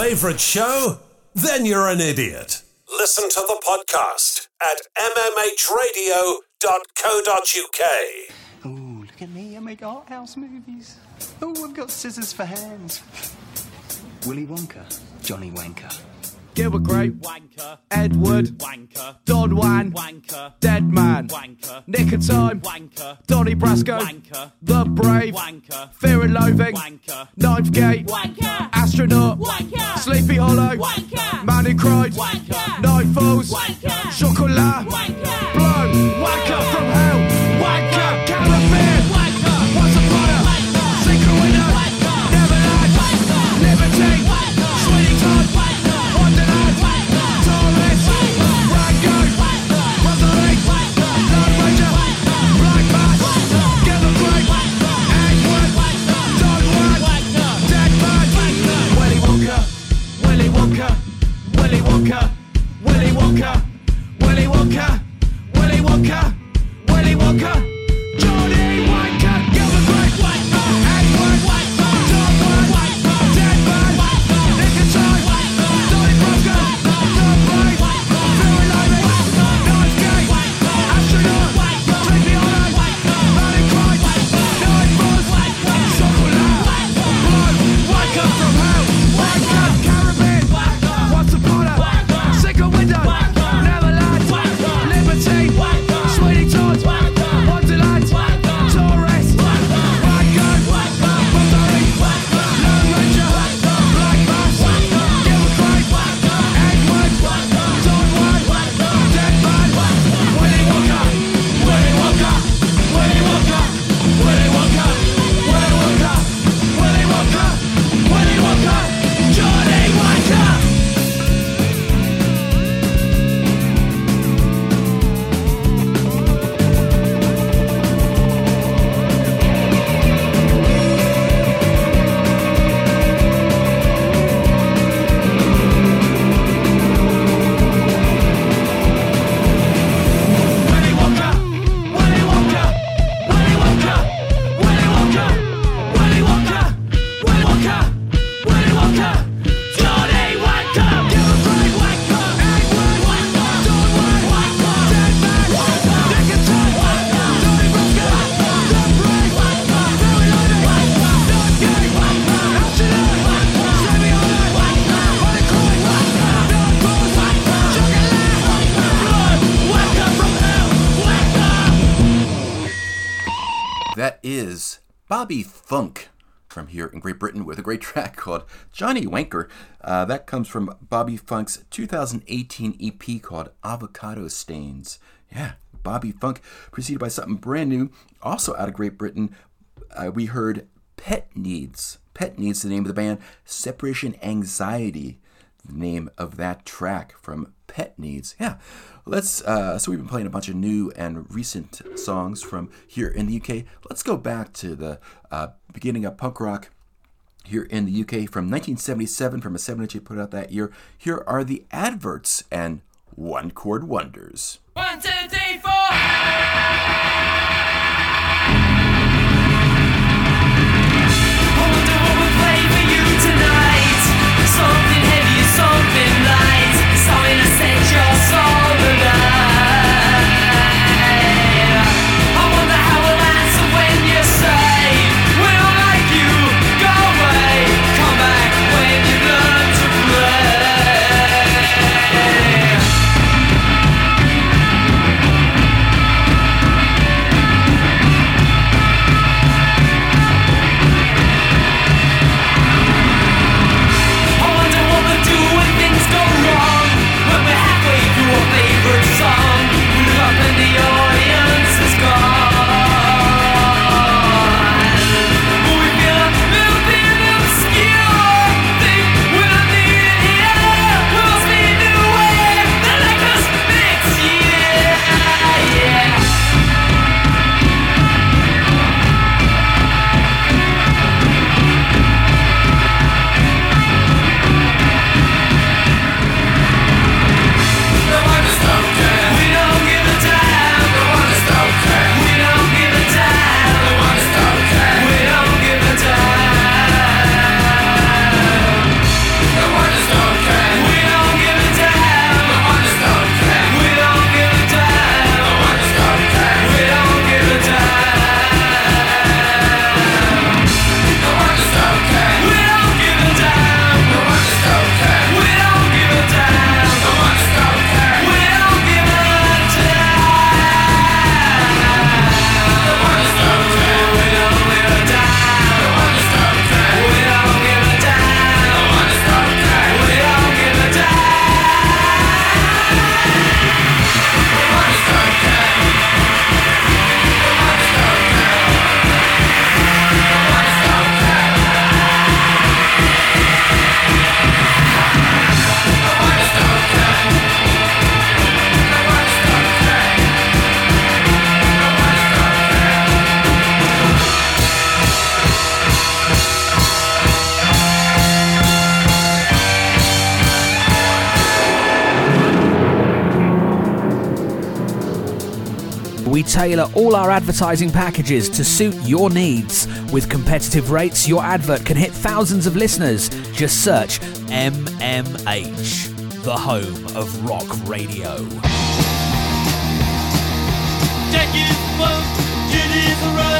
Favorite show? Then you're an idiot. Listen to the podcast at mmhradio.co.uk. Ooh, look at me, I make art house movies. Oh, I've got scissors for hands. Willy Wonka, Johnny Wanker. Gilbert Grape, Wanker. Edward, Wanker. Don Juan, Wanker. Dead Man, Wanker. Nick and Time, Wanker. Donnie Brasco, Wanker. The Brave, Wanker. Fear and Loathing, Wanker. Ninth Gate, Wanker. Astronaut, Wanker. Sleepy Hollow, Wanker. Man Who Cried, Wanker. Night Falls, Wanker. Chocolat, Wanker. Blow, Wanker from Hell, here in Great Britain with a great <laughs> track called Johnny Wanker. Uh, that comes from Bobby Funk's 2018 EP called Avocado Stains. Yeah, Bobby Funk, preceded by something brand new, also out of Great Britain. Uh, we heard Pet Needs. Pet Needs, the name of the band. Separation Anxiety, name of that track from Pet Needs. Yeah, let's. Uh, so we've been playing a bunch of new and recent songs from here in the UK. Let's go back to the uh, beginning of punk rock here in the UK from 1977 from a 7 inch put out that year. Here are the adverts and one chord wonders. One, two, three, four. Advertising packages to suit your needs. With competitive rates, your advert can hit thousands of listeners. Just search MMH, the home of rock radio. Jackie's boat, Judy's a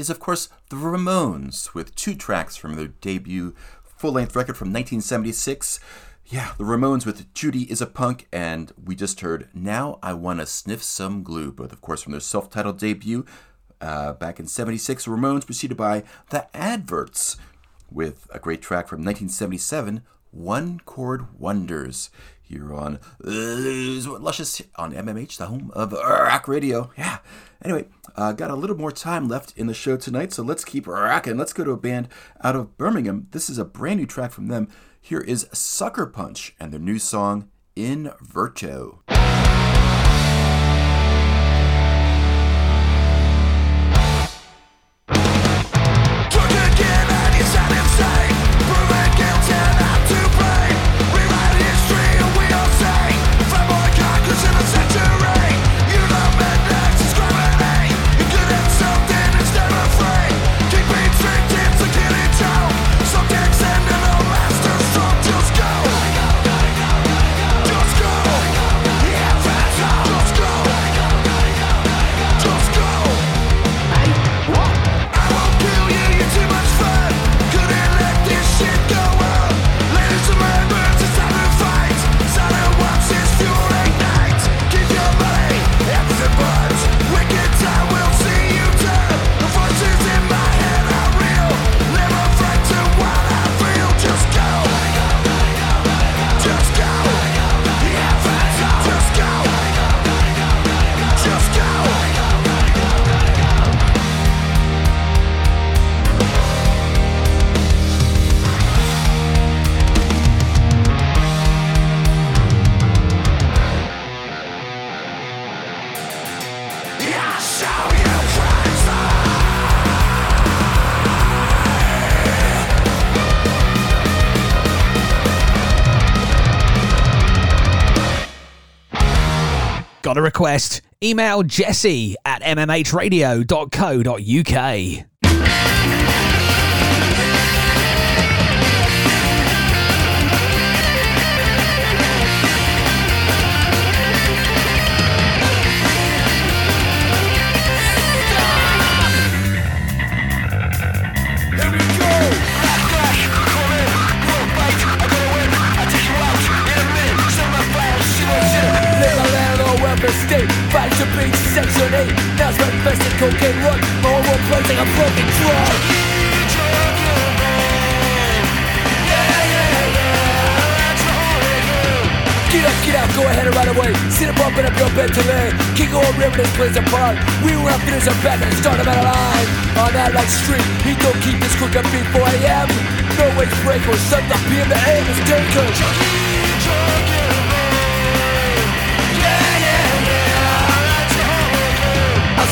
is, of course, the Ramones, with two tracks from their debut full length record from 1976. Yeah, the Ramones with Judy is a Punk, and we just heard Now I Wanna Sniff Some Glue, both, of course, from their self titled debut uh, back in 76. Ramones preceded by The Adverts, with a great track from 1977, One Chord Wonders, here on Luscious on MMH, the home of rock radio. Yeah. Anyway, uh, got a little more time left in the show tonight, so let's keep rocking. Let's go to a band out of Birmingham. This is a brand new track from them. Here is Sucker Punch and their new song, In Verto. Got a request? Email jesse at mmhradio.co.uk. state. Fight to beat section 8 Now's my best in cocaine run. My whole world plays like a broken drum. Get up, get out, go ahead and run away. Sit up, bumping up your bed to lay of river, this place apart We run up finish a back and start at a line. On that light street, he don't keep this quick up beat 4 a.m. No ways break or 7 p.m. The aim is taken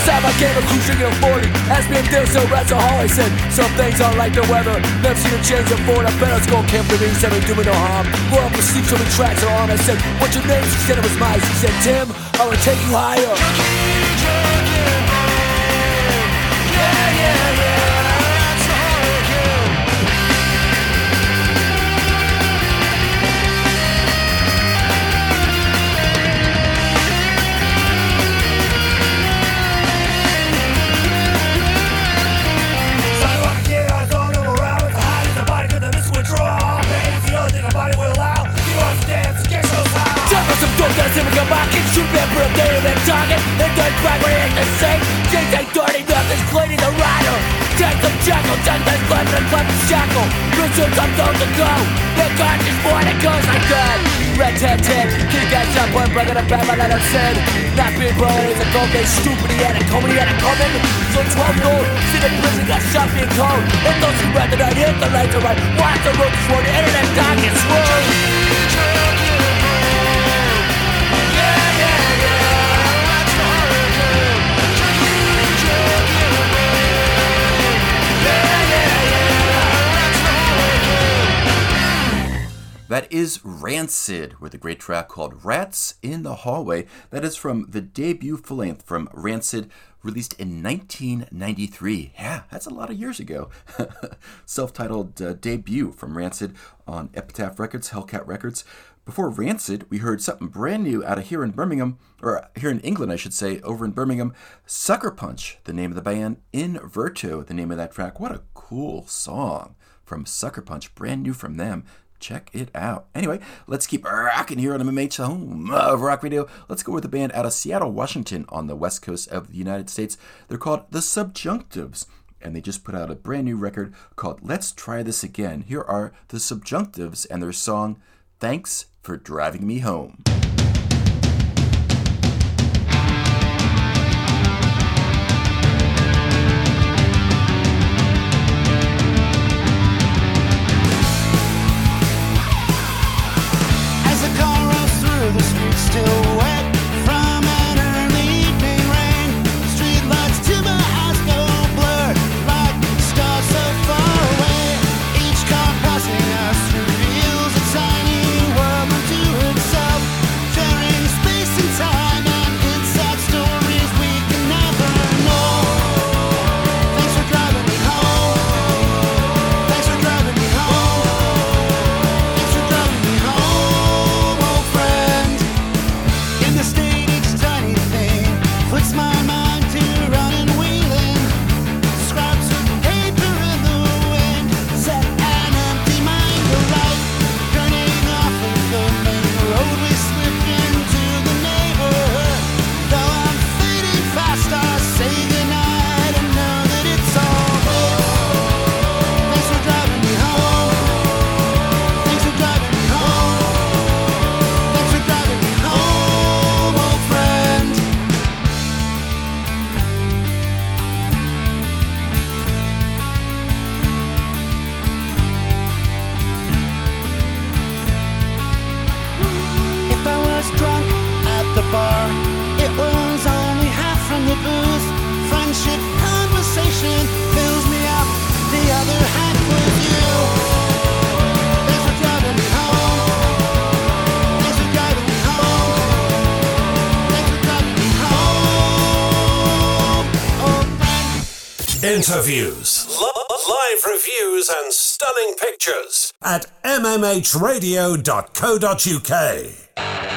Outside my game, a cruise drinking a 40 Asked me if there's no rats or I said. Some things aren't like the weather. Never seen a change before I bet it's gonna camp for me Said I'm doing no harm. Roll up the sleep, so many tracks are on I said, what's your name? She said it was mine. She said, Tim, I will take you higher See we Kasi magkabakit Remember a day of them talking And then primary at the same. Take a dirty nothing's clean in the rider. Take them jackal Take them clever and clever shackle. Reserves I'm told to go. The conscious born it goes like that. Red tat tat Kick ass up one breaking a bad man that I've said. Not being brother is a go get stupid He had a comb. He had a coming So 12 gold See the prison got shot being cold. And those who read the night hit the lights are right. Watch the road is the internet dark is wrong That is Rancid with a great track called Rats in the Hallway. That is from the debut full length from Rancid, released in 1993. Yeah, that's a lot of years ago. <laughs> Self titled uh, debut from Rancid on Epitaph Records, Hellcat Records. Before Rancid, we heard something brand new out of here in Birmingham, or here in England, I should say, over in Birmingham. Sucker Punch, the name of the band. Inverto, the name of that track. What a cool song from Sucker Punch, brand new from them. Check it out. Anyway, let's keep rocking here on MMH, the home of rock radio. Let's go with a band out of Seattle, Washington, on the west coast of the United States. They're called The Subjunctives, and they just put out a brand new record called Let's Try This Again. Here are The Subjunctives and their song, Thanks for Driving Me Home. Still Interviews, live reviews, and stunning pictures at mmhradio.co.uk.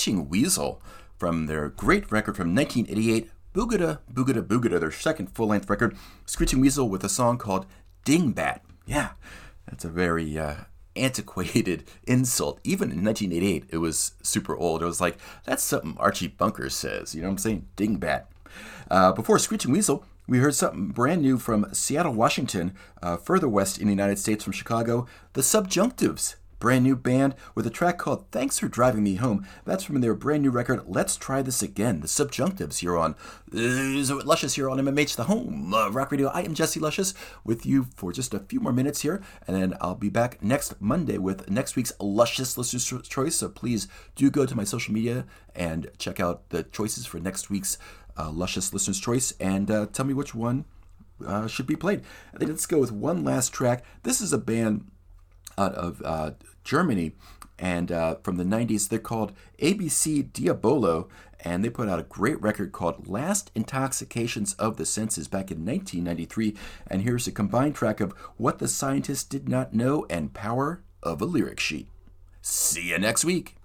Screeching Weasel from their great record from 1988, Boogada Boogada Boogada, their second full length record. Screeching Weasel with a song called Dingbat. Yeah, that's a very uh, antiquated <laughs> insult. Even in 1988, it was super old. It was like, that's something Archie Bunker says. You know what I'm saying? Dingbat. Uh, before Screeching Weasel, we heard something brand new from Seattle, Washington, uh, further west in the United States from Chicago, the Subjunctives. Brand new band with a track called Thanks for Driving Me Home. That's from their brand new record, Let's Try This Again. The Subjunctives here on uh, Luscious here on MMH, the home uh, rock radio. I am Jesse Luscious with you for just a few more minutes here, and then I'll be back next Monday with next week's Luscious Listener's Choice. So please do go to my social media and check out the choices for next week's uh, Luscious Listener's Choice and uh, tell me which one uh, should be played. Let's go with one last track. This is a band out of uh, Germany and uh, from the 90s. They're called ABC Diabolo, and they put out a great record called Last Intoxications of the Senses back in 1993. And here's a combined track of What the Scientists Did Not Know and Power of a Lyric Sheet. See you next week.